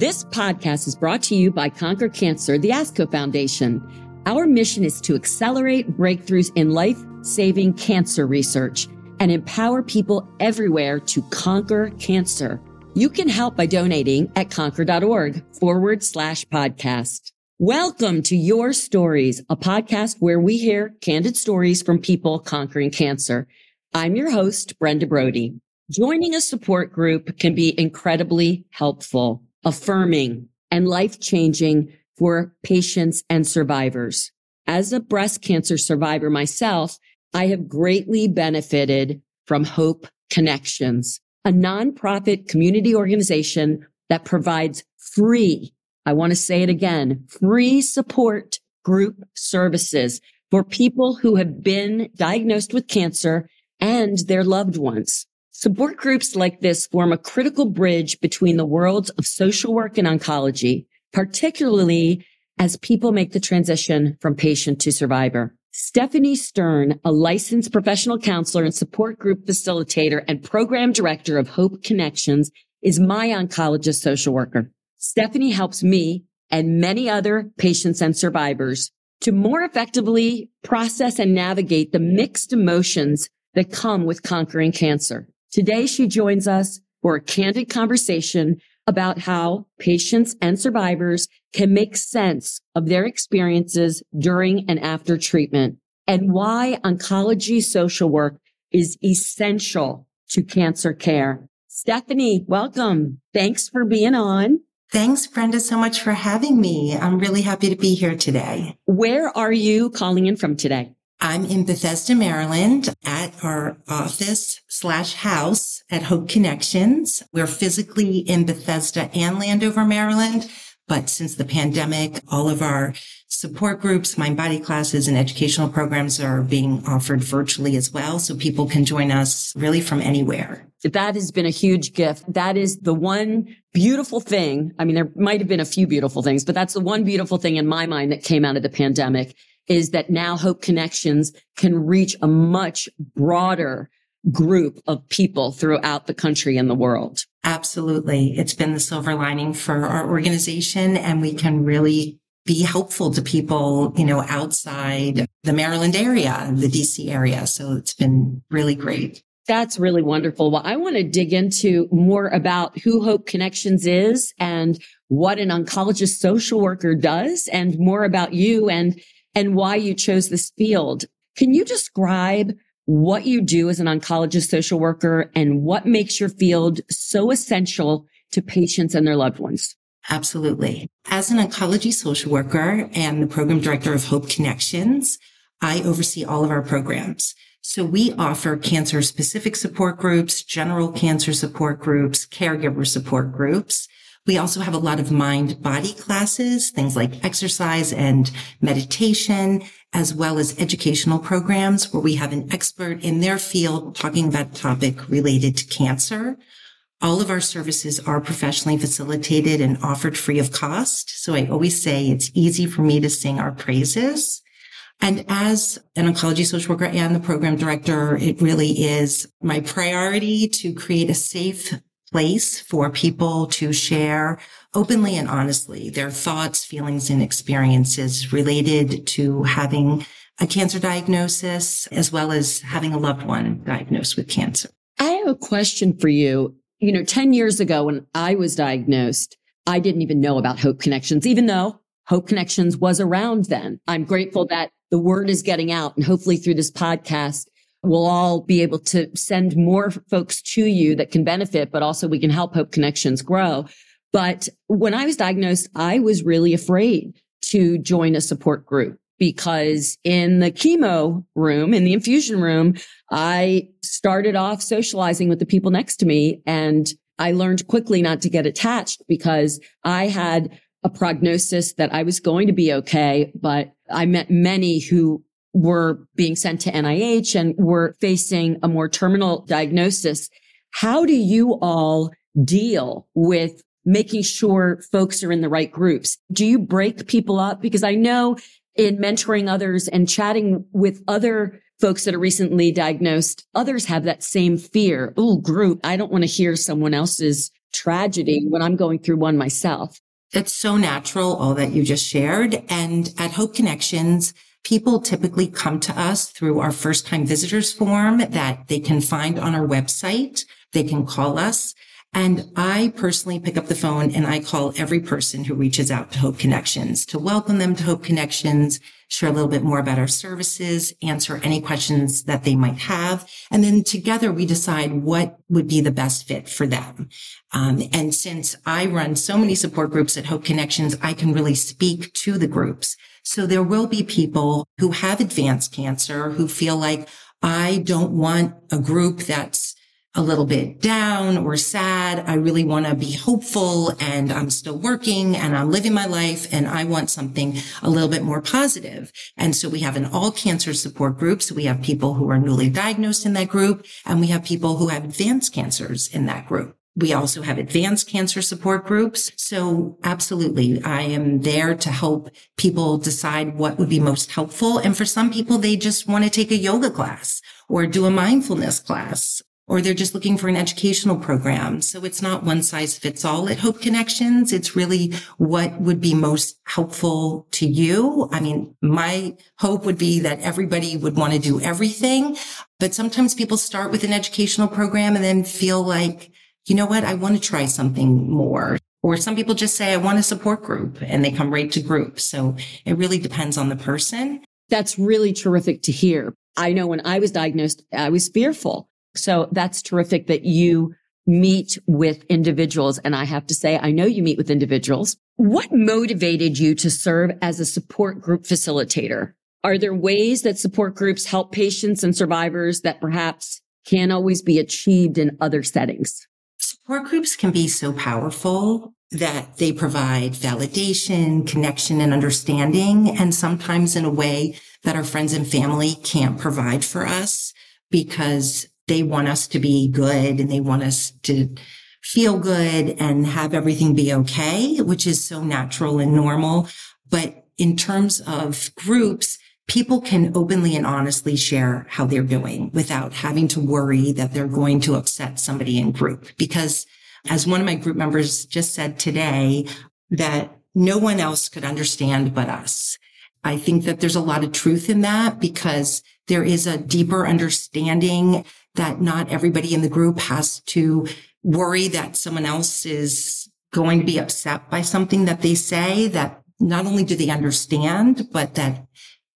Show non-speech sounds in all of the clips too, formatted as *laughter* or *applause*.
This podcast is brought to you by Conquer Cancer, the ASCO Foundation. Our mission is to accelerate breakthroughs in life saving cancer research and empower people everywhere to conquer cancer. You can help by donating at conquer.org forward slash podcast. Welcome to Your Stories, a podcast where we hear candid stories from people conquering cancer. I'm your host, Brenda Brody. Joining a support group can be incredibly helpful affirming, and life changing for patients and survivors. As a breast cancer survivor myself, I have greatly benefited from Hope Connections, a nonprofit community organization that provides free, I want to say it again, free support group services for people who have been diagnosed with cancer and their loved ones. Support groups like this form a critical bridge between the worlds of social work and oncology, particularly as people make the transition from patient to survivor. Stephanie Stern, a licensed professional counselor and support group facilitator and program director of Hope Connections, is my oncologist social worker. Stephanie helps me and many other patients and survivors to more effectively process and navigate the mixed emotions that come with conquering cancer. Today, she joins us for a candid conversation about how patients and survivors can make sense of their experiences during and after treatment and why oncology social work is essential to cancer care. Stephanie, welcome. Thanks for being on. Thanks, Brenda, so much for having me. I'm really happy to be here today. Where are you calling in from today? I'm in Bethesda, Maryland at our office slash house at Hope Connections. We're physically in Bethesda and Landover, Maryland. But since the pandemic, all of our support groups, mind body classes and educational programs are being offered virtually as well. So people can join us really from anywhere. That has been a huge gift. That is the one beautiful thing. I mean, there might have been a few beautiful things, but that's the one beautiful thing in my mind that came out of the pandemic is that now Hope Connections can reach a much broader group of people throughout the country and the world. Absolutely. It's been the silver lining for our organization and we can really be helpful to people, you know, outside the Maryland area, the DC area. So it's been really great. That's really wonderful. Well, I want to dig into more about who Hope Connections is and what an oncologist social worker does and more about you and and why you chose this field. Can you describe what you do as an oncologist social worker and what makes your field so essential to patients and their loved ones? Absolutely. As an oncology social worker and the program director of Hope Connections, I oversee all of our programs. So we offer cancer specific support groups, general cancer support groups, caregiver support groups. We also have a lot of mind body classes, things like exercise and meditation, as well as educational programs where we have an expert in their field talking about a topic related to cancer. All of our services are professionally facilitated and offered free of cost. So I always say it's easy for me to sing our praises. And as an oncology social worker and the program director, it really is my priority to create a safe place for people to share openly and honestly their thoughts, feelings, and experiences related to having a cancer diagnosis as well as having a loved one diagnosed with cancer. I have a question for you. You know, 10 years ago when I was diagnosed, I didn't even know about Hope Connections, even though Hope Connections was around then. I'm grateful that the word is getting out and hopefully through this podcast, we'll all be able to send more folks to you that can benefit, but also we can help Hope Connections grow. But when I was diagnosed, I was really afraid to join a support group because in the chemo room, in the infusion room, I started off socializing with the people next to me and I learned quickly not to get attached because I had a prognosis that I was going to be okay, but I met many who were being sent to NIH and were facing a more terminal diagnosis. How do you all deal with making sure folks are in the right groups? Do you break people up? Because I know in mentoring others and chatting with other folks that are recently diagnosed, others have that same fear. Oh, group. I don't want to hear someone else's tragedy when I'm going through one myself. It's so natural, all that you just shared. And at Hope Connections, people typically come to us through our first time visitors form that they can find on our website. They can call us. And I personally pick up the phone and I call every person who reaches out to Hope Connections to welcome them to Hope Connections, share a little bit more about our services, answer any questions that they might have. And then together we decide what would be the best fit for them. Um, and since I run so many support groups at Hope Connections, I can really speak to the groups. So there will be people who have advanced cancer who feel like I don't want a group that's a little bit down or sad. I really want to be hopeful and I'm still working and I'm living my life and I want something a little bit more positive. And so we have an all cancer support group. So we have people who are newly diagnosed in that group and we have people who have advanced cancers in that group. We also have advanced cancer support groups. So absolutely, I am there to help people decide what would be most helpful. And for some people, they just want to take a yoga class or do a mindfulness class or they're just looking for an educational program. So it's not one size fits all at Hope Connections. It's really what would be most helpful to you. I mean, my hope would be that everybody would want to do everything, but sometimes people start with an educational program and then feel like, you know what? I want to try something more. Or some people just say, I want a support group and they come right to group. So it really depends on the person. That's really terrific to hear. I know when I was diagnosed, I was fearful. So that's terrific that you meet with individuals. And I have to say, I know you meet with individuals. What motivated you to serve as a support group facilitator? Are there ways that support groups help patients and survivors that perhaps can't always be achieved in other settings? Support groups can be so powerful that they provide validation, connection, and understanding, and sometimes in a way that our friends and family can't provide for us because they want us to be good and they want us to feel good and have everything be okay, which is so natural and normal. But in terms of groups, people can openly and honestly share how they're doing without having to worry that they're going to upset somebody in group. Because as one of my group members just said today, that no one else could understand but us. I think that there's a lot of truth in that because there is a deeper understanding that not everybody in the group has to worry that someone else is going to be upset by something that they say that not only do they understand, but that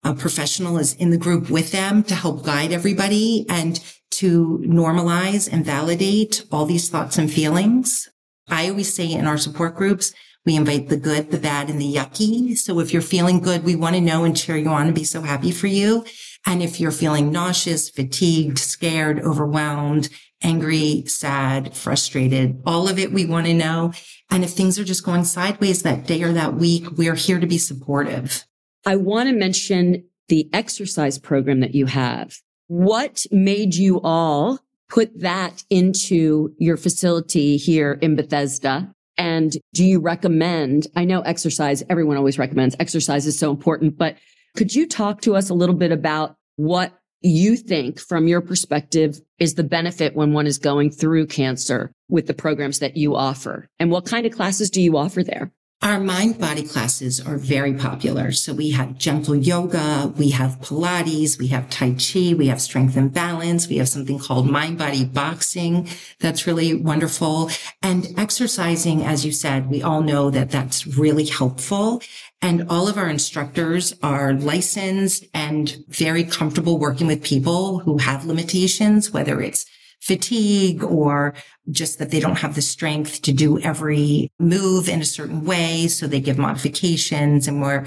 a professional is in the group with them to help guide everybody and to normalize and validate all these thoughts and feelings. I always say in our support groups, we invite the good, the bad, and the yucky. So if you're feeling good, we want to know and cheer you on and be so happy for you. And if you're feeling nauseous, fatigued, scared, overwhelmed, angry, sad, frustrated, all of it we want to know. And if things are just going sideways that day or that week, we're here to be supportive. I want to mention the exercise program that you have. What made you all put that into your facility here in Bethesda? And do you recommend? I know exercise, everyone always recommends exercise is so important, but could you talk to us a little bit about what you think from your perspective is the benefit when one is going through cancer with the programs that you offer? And what kind of classes do you offer there? Our mind body classes are very popular. So we have gentle yoga, we have Pilates, we have Tai Chi, we have strength and balance, we have something called mind body boxing. That's really wonderful. And exercising, as you said, we all know that that's really helpful. And all of our instructors are licensed and very comfortable working with people who have limitations, whether it's fatigue or just that they don't have the strength to do every move in a certain way. So they give modifications and we're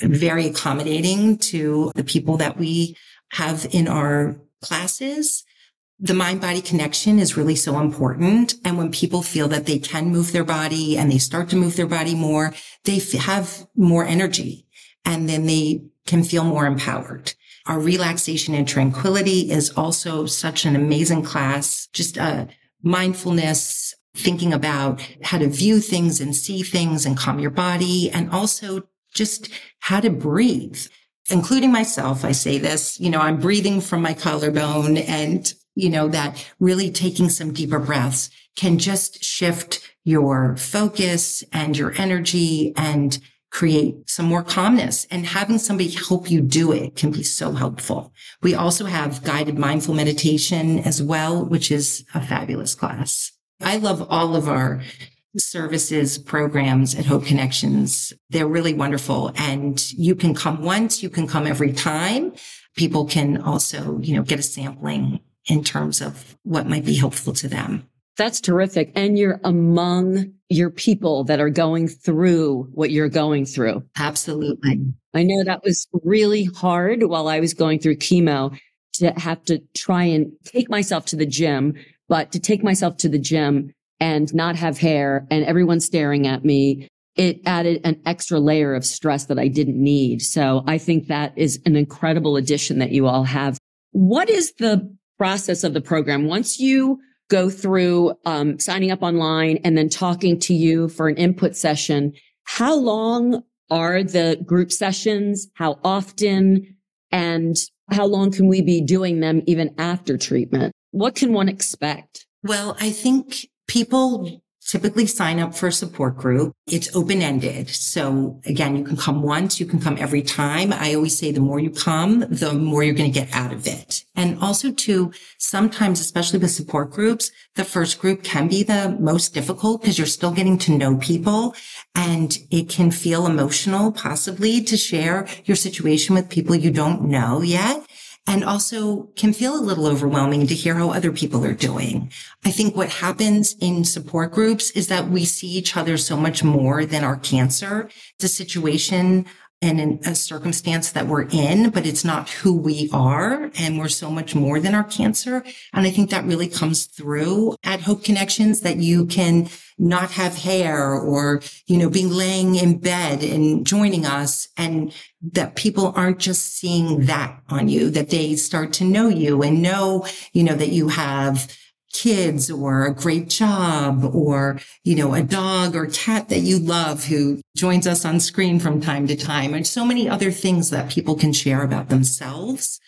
very accommodating to the people that we have in our classes. The mind body connection is really so important. And when people feel that they can move their body and they start to move their body more, they have more energy and then they can feel more empowered. Our relaxation and tranquility is also such an amazing class. Just uh, mindfulness, thinking about how to view things and see things and calm your body and also just how to breathe including myself. I say this, you know, I'm breathing from my collarbone and you know, that really taking some deeper breaths can just shift your focus and your energy and create some more calmness and having somebody help you do it can be so helpful. We also have guided mindful meditation as well, which is a fabulous class. I love all of our services programs at Hope Connections. They're really wonderful and you can come once, you can come every time. People can also, you know, get a sampling in terms of what might be helpful to them. That's terrific. And you're among your people that are going through what you're going through. Absolutely. I know that was really hard while I was going through chemo to have to try and take myself to the gym, but to take myself to the gym and not have hair and everyone staring at me, it added an extra layer of stress that I didn't need. So I think that is an incredible addition that you all have. What is the process of the program? Once you go through um, signing up online and then talking to you for an input session. How long are the group sessions? How often? And how long can we be doing them even after treatment? What can one expect? Well, I think people typically sign up for a support group. It's open ended. So again, you can come once, you can come every time. I always say the more you come, the more you're going to get out of it. And also too, sometimes, especially with support groups, the first group can be the most difficult because you're still getting to know people and it can feel emotional possibly to share your situation with people you don't know yet and also can feel a little overwhelming to hear how other people are doing. I think what happens in support groups is that we see each other so much more than our cancer. The situation and in a circumstance that we're in, but it's not who we are. And we're so much more than our cancer. And I think that really comes through at Hope Connections that you can not have hair or, you know, being laying in bed and joining us and that people aren't just seeing that on you, that they start to know you and know, you know, that you have kids or a great job or, you know, a dog or cat that you love who joins us on screen from time to time and so many other things that people can share about themselves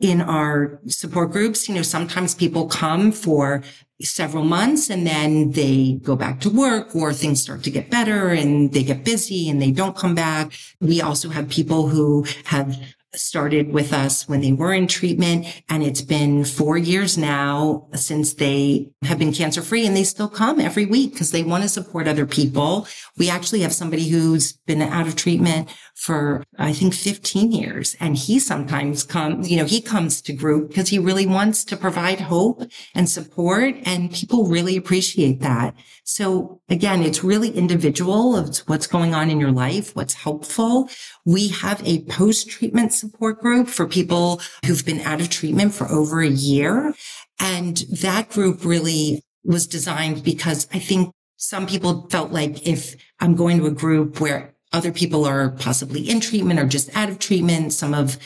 in our support groups. You know, sometimes people come for several months and then they go back to work or things start to get better and they get busy and they don't come back. We also have people who have started with us when they were in treatment. And it's been four years now since they have been cancer free and they still come every week because they want to support other people. We actually have somebody who's been out of treatment for, I think, 15 years. And he sometimes comes, you know, he comes to group because he really wants to provide hope and support. And people really appreciate that. So again, it's really individual of what's going on in your life, what's helpful. We have a post treatment support group for people who've been out of treatment for over a year. And that group really was designed because I think some people felt like if I'm going to a group where other people are possibly in treatment or just out of treatment, some of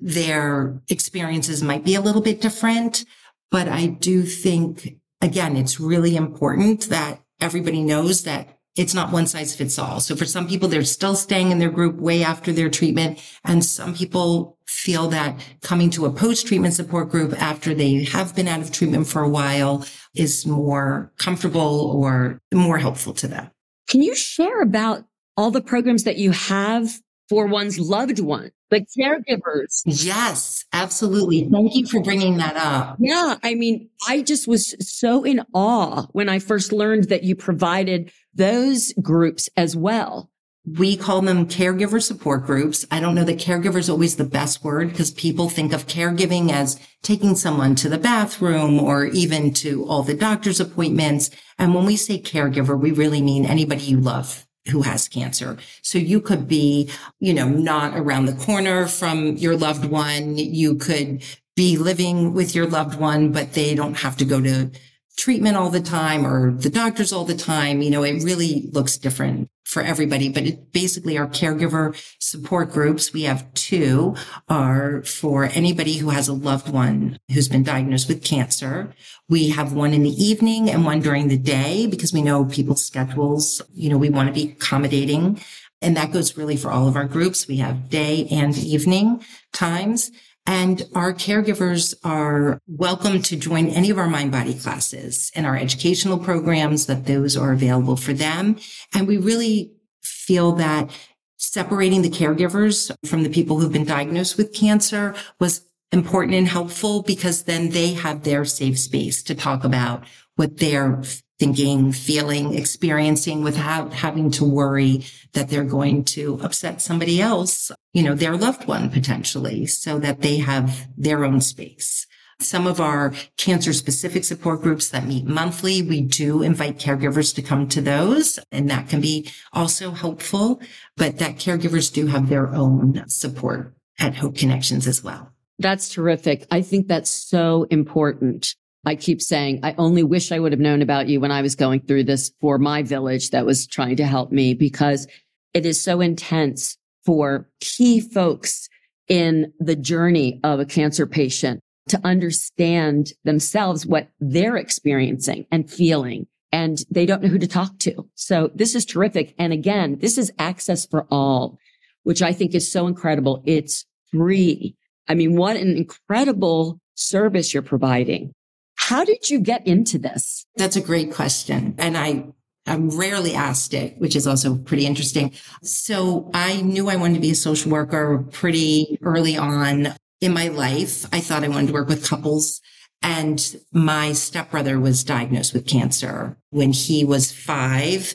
their experiences might be a little bit different. But I do think, again, it's really important that everybody knows that it's not one size fits all. So for some people, they're still staying in their group way after their treatment. And some people feel that coming to a post treatment support group after they have been out of treatment for a while is more comfortable or more helpful to them. Can you share about all the programs that you have for one's loved one, the caregivers. Yes, absolutely. Thank you for bringing that up. Yeah. I mean, I just was so in awe when I first learned that you provided those groups as well. We call them caregiver support groups. I don't know that caregiver is always the best word because people think of caregiving as taking someone to the bathroom or even to all the doctor's appointments. And when we say caregiver, we really mean anybody you love who has cancer. So you could be, you know, not around the corner from your loved one. You could be living with your loved one, but they don't have to go to treatment all the time or the doctors all the time. You know, it really looks different for everybody, but it basically our caregiver support groups. We have two are for anybody who has a loved one who's been diagnosed with cancer. We have one in the evening and one during the day because we know people's schedules, you know, we want to be accommodating. And that goes really for all of our groups. We have day and evening times. And our caregivers are welcome to join any of our mind body classes and our educational programs that those are available for them. And we really feel that separating the caregivers from the people who've been diagnosed with cancer was important and helpful because then they have their safe space to talk about what they're thinking, feeling, experiencing without having to worry that they're going to upset somebody else, you know, their loved one potentially so that they have their own space. Some of our cancer specific support groups that meet monthly, we do invite caregivers to come to those and that can be also helpful, but that caregivers do have their own support at Hope Connections as well. That's terrific. I think that's so important. I keep saying, I only wish I would have known about you when I was going through this for my village that was trying to help me because it is so intense for key folks in the journey of a cancer patient to understand themselves what they're experiencing and feeling. And they don't know who to talk to. So this is terrific. And again, this is access for all, which I think is so incredible. It's free. I mean, what an incredible service you're providing. How did you get into this? That's a great question. And I I'm rarely asked it, which is also pretty interesting. So I knew I wanted to be a social worker pretty early on in my life. I thought I wanted to work with couples. And my stepbrother was diagnosed with cancer when he was five.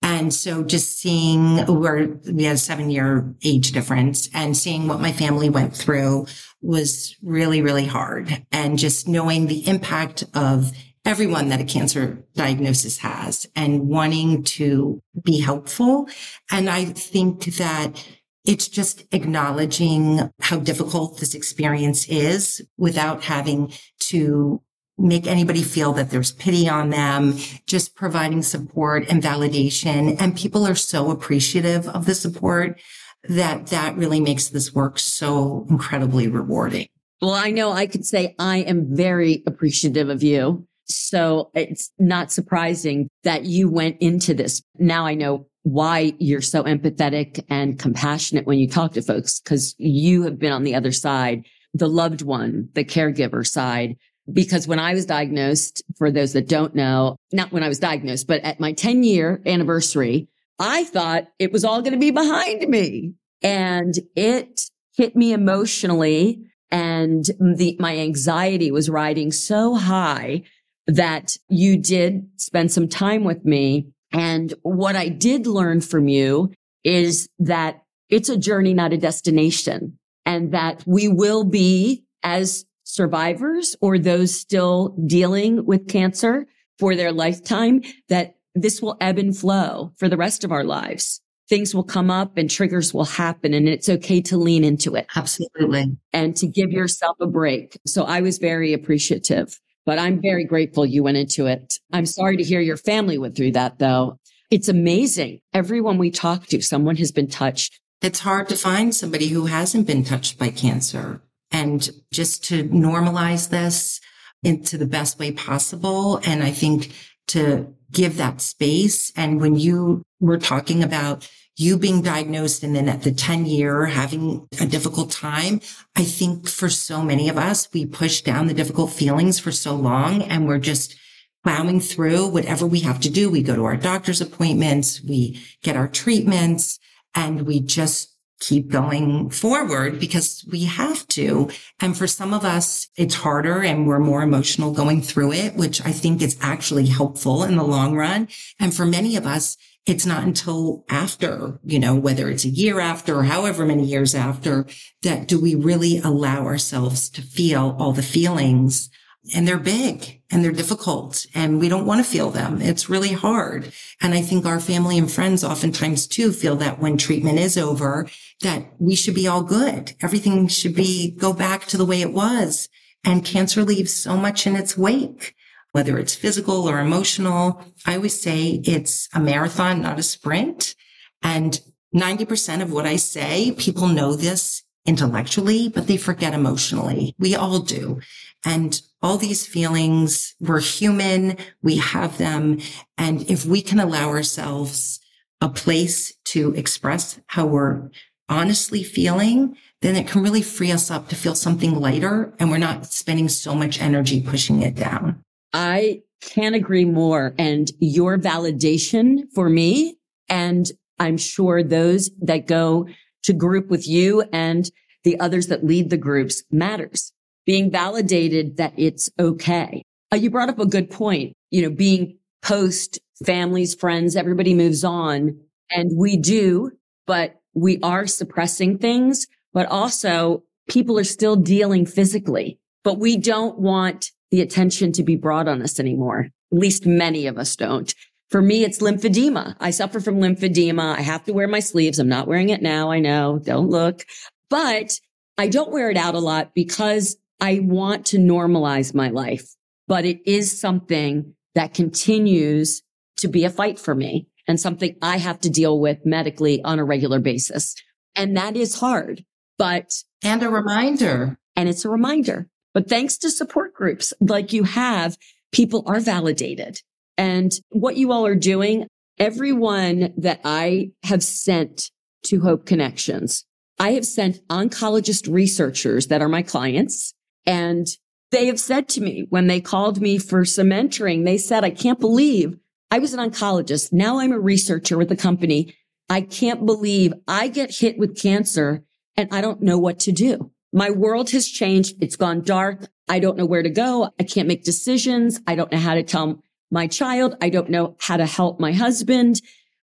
And so just seeing where we had a seven year age difference and seeing what my family went through was really, really hard. And just knowing the impact of everyone that a cancer diagnosis has and wanting to be helpful. And I think that it's just acknowledging how difficult this experience is without having to make anybody feel that there's pity on them, just providing support and validation. And people are so appreciative of the support that that really makes this work so incredibly rewarding. Well, I know I could say I am very appreciative of you. So it's not surprising that you went into this. Now I know why you're so empathetic and compassionate when you talk to folks because you have been on the other side, the loved one, the caregiver side. Because when I was diagnosed, for those that don't know, not when I was diagnosed, but at my 10 year anniversary, I thought it was all going to be behind me. And it hit me emotionally and the, my anxiety was riding so high that you did spend some time with me. And what I did learn from you is that it's a journey, not a destination and that we will be as survivors or those still dealing with cancer for their lifetime, that this will ebb and flow for the rest of our lives. Things will come up and triggers will happen and it's okay to lean into it. Absolutely. And to give yourself a break. So I was very appreciative but I'm very grateful you went into it. I'm sorry to hear your family went through that though. It's amazing. Everyone we talk to, someone has been touched. It's hard to find somebody who hasn't been touched by cancer and just to normalize this into the best way possible. And I think to give that space. And when you were talking about you being diagnosed and then at the 10 year having a difficult time. I think for so many of us, we push down the difficult feelings for so long and we're just plowing through whatever we have to do. We go to our doctor's appointments, we get our treatments and we just keep going forward because we have to. And for some of us, it's harder and we're more emotional going through it, which I think is actually helpful in the long run. And for many of us, it's not until after, you know, whether it's a year after or however many years after that do we really allow ourselves to feel all the feelings and they're big and they're difficult and we don't want to feel them. It's really hard. And I think our family and friends oftentimes too feel that when treatment is over, that we should be all good. Everything should be go back to the way it was. And cancer leaves so much in its wake whether it's physical or emotional. I always say it's a marathon, not a sprint. And 90% of what I say, people know this intellectually, but they forget emotionally. We all do. And all these feelings, we're human. We have them. And if we can allow ourselves a place to express how we're honestly feeling, then it can really free us up to feel something lighter and we're not spending so much energy pushing it down. I can't agree more. And your validation for me, and I'm sure those that go to group with you and the others that lead the groups matters. Being validated that it's okay. Uh, you brought up a good point. You know, being post families, friends, everybody moves on and we do, but we are suppressing things, but also people are still dealing physically, but we don't want the attention to be brought on us anymore. At least many of us don't. For me, it's lymphedema. I suffer from lymphedema. I have to wear my sleeves. I'm not wearing it now. I know. Don't look, but I don't wear it out a lot because I want to normalize my life, but it is something that continues to be a fight for me and something I have to deal with medically on a regular basis. And that is hard, but. And a reminder. And it's a reminder. But thanks to support groups like you have, people are validated. And what you all are doing, everyone that I have sent to Hope Connections, I have sent oncologist researchers that are my clients and they have said to me when they called me for some mentoring, they said, I can't believe I was an oncologist. Now I'm a researcher with the company. I can't believe I get hit with cancer and I don't know what to do. My world has changed. It's gone dark. I don't know where to go. I can't make decisions. I don't know how to tell my child. I don't know how to help my husband.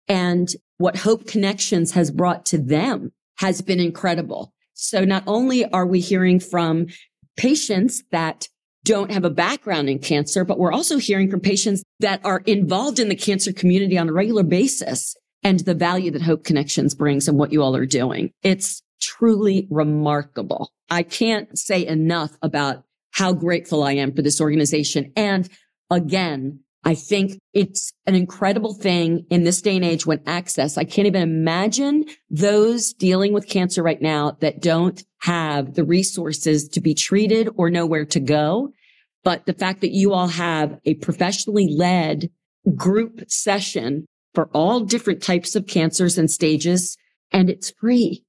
And what Hope Connections has brought to them has been incredible. So not only are we hearing from patients that don't have a background in cancer, but we're also hearing from patients that are involved in the cancer community on a regular basis and the value that Hope Connections brings and what you all are doing. It's truly remarkable. I can't say enough about how grateful I am for this organization. And again, I think it's an incredible thing in this day and age when access, I can't even imagine those dealing with cancer right now that don't have the resources to be treated or know where to go. But the fact that you all have a professionally led group session for all different types of cancers and stages, and it's free.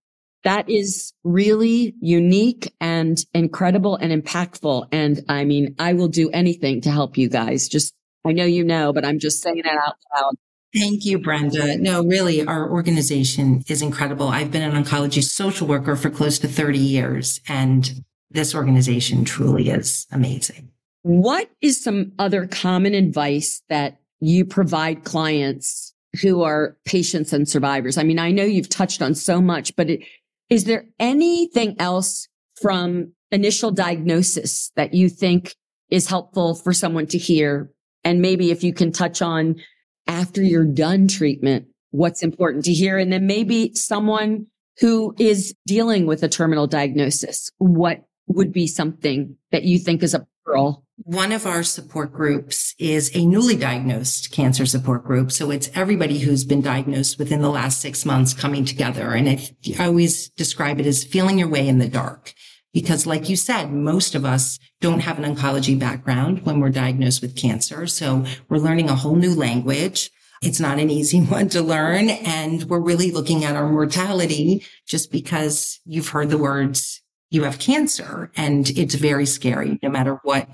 That is really unique and incredible and impactful. And I mean, I will do anything to help you guys. Just I know you know, but I'm just saying it out loud. Thank you, Brenda. No, really, our organization is incredible. I've been an oncology social worker for close to 30 years, and this organization truly is amazing. What is some other common advice that you provide clients who are patients and survivors? I mean, I know you've touched on so much, but it, is there anything else from initial diagnosis that you think is helpful for someone to hear and maybe if you can touch on after you're done treatment, what's important to hear. And then maybe someone who is dealing with a terminal diagnosis, what would be something that you think is a pearl? One of our support groups is a newly diagnosed cancer support group. So it's everybody who's been diagnosed within the last six months coming together. And I always describe it as feeling your way in the dark. Because like you said, most of us don't have an oncology background when we're diagnosed with cancer. So we're learning a whole new language. It's not an easy *laughs* one to learn. And we're really looking at our mortality just because you've heard the words, you have cancer and it's very scary no matter what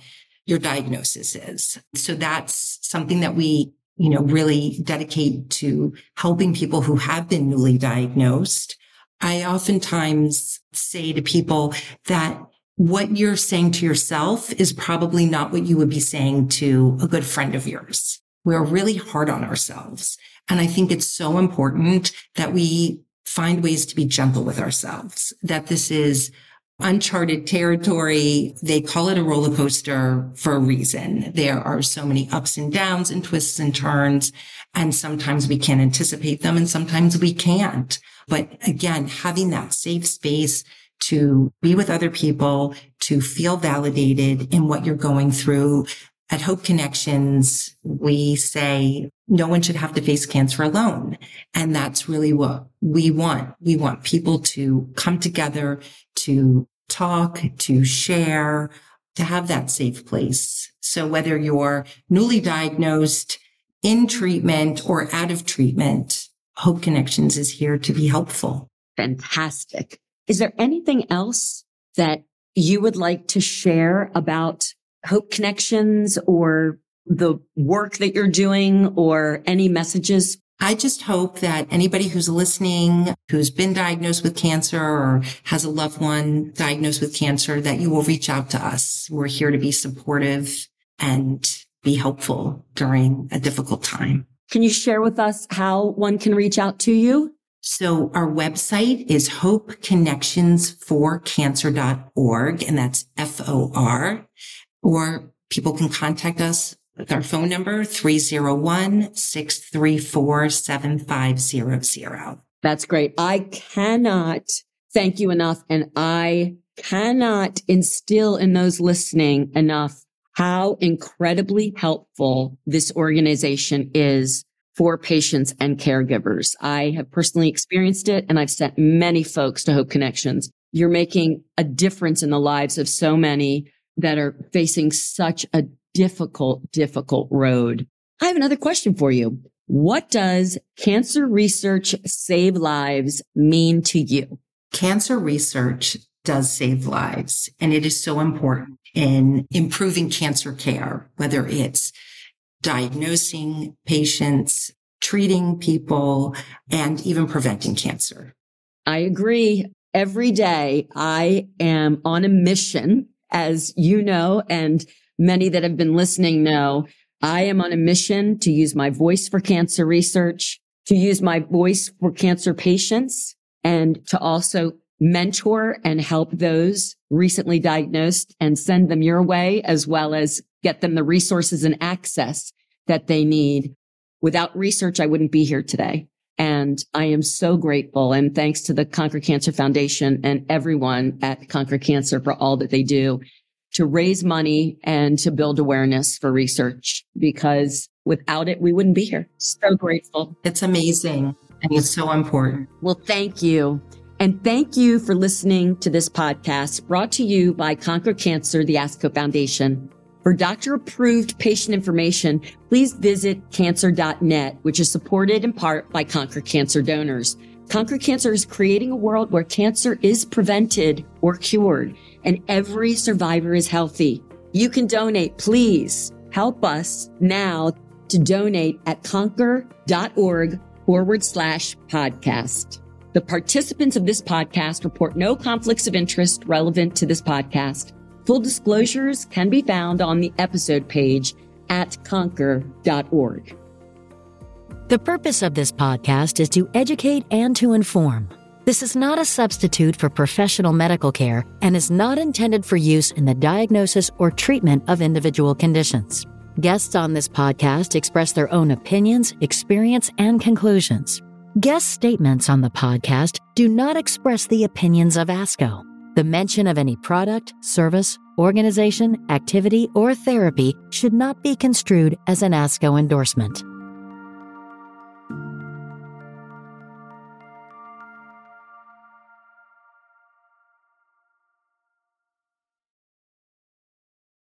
your diagnosis is. So that's something that we, you know, really dedicate to helping people who have been newly diagnosed I oftentimes say to people that what you're saying to yourself is probably not what you would be saying to a good friend of yours. We're really hard on ourselves. And I think it's so important that we find ways to be gentle with ourselves, that this is uncharted territory. They call it a roller coaster for a reason. There are so many ups and downs and twists and turns. And sometimes we can anticipate them and sometimes we can't. But again, having that safe space to be with other people, to feel validated in what you're going through. At Hope Connections, we say no one should have to face cancer alone. And that's really what we want. We want people to come together, to talk, to share, to have that safe place. So whether you're newly diagnosed, in treatment or out of treatment, Hope Connections is here to be helpful. Fantastic. Is there anything else that you would like to share about Hope Connections or the work that you're doing or any messages? I just hope that anybody who's listening, who's been diagnosed with cancer or has a loved one diagnosed with cancer, that you will reach out to us. We're here to be supportive and be helpful during a difficult time. Can you share with us how one can reach out to you? So our website is hopeconnectionsforcancer.org and that's F-O-R or people can contact us our phone number 301-634-7500. That's great. I cannot thank you enough and I cannot instill in those listening enough how incredibly helpful this organization is for patients and caregivers. I have personally experienced it and I've sent many folks to Hope Connections. You're making a difference in the lives of so many that are facing such a difficult, difficult road. I have another question for you. What does cancer research save lives mean to you? Cancer research does save lives and it is so important in improving cancer care, whether it's diagnosing patients, treating people, and even preventing cancer. I agree. Every day I am on a mission, as you know, and many that have been listening know. I am on a mission to use my voice for cancer research, to use my voice for cancer patients, and to also mentor and help those recently diagnosed and send them your way, as well as get them the resources and access that they need. Without research, I wouldn't be here today. And I am so grateful. And thanks to the Conquer Cancer Foundation and everyone at Conquer Cancer for all that they do to raise money and to build awareness for research because without it, we wouldn't be here. So grateful. It's amazing and it's so important. Well, thank you. And thank you for listening to this podcast brought to you by Conquer Cancer, the ASCO Foundation. For doctor approved patient information, please visit cancer.net, which is supported in part by Conquer Cancer donors. Conquer Cancer is creating a world where cancer is prevented or cured and every survivor is healthy. You can donate. Please help us now to donate at conquer.org forward slash podcast. The participants of this podcast report no conflicts of interest relevant to this podcast. Full disclosures can be found on the episode page at conquer.org. The purpose of this podcast is to educate and to inform. This is not a substitute for professional medical care and is not intended for use in the diagnosis or treatment of individual conditions. Guests on this podcast express their own opinions, experience, and conclusions. Guest statements on the podcast do not express the opinions of ASCO. The mention of any product, service, organization, activity, or therapy should not be construed as an ASCO endorsement.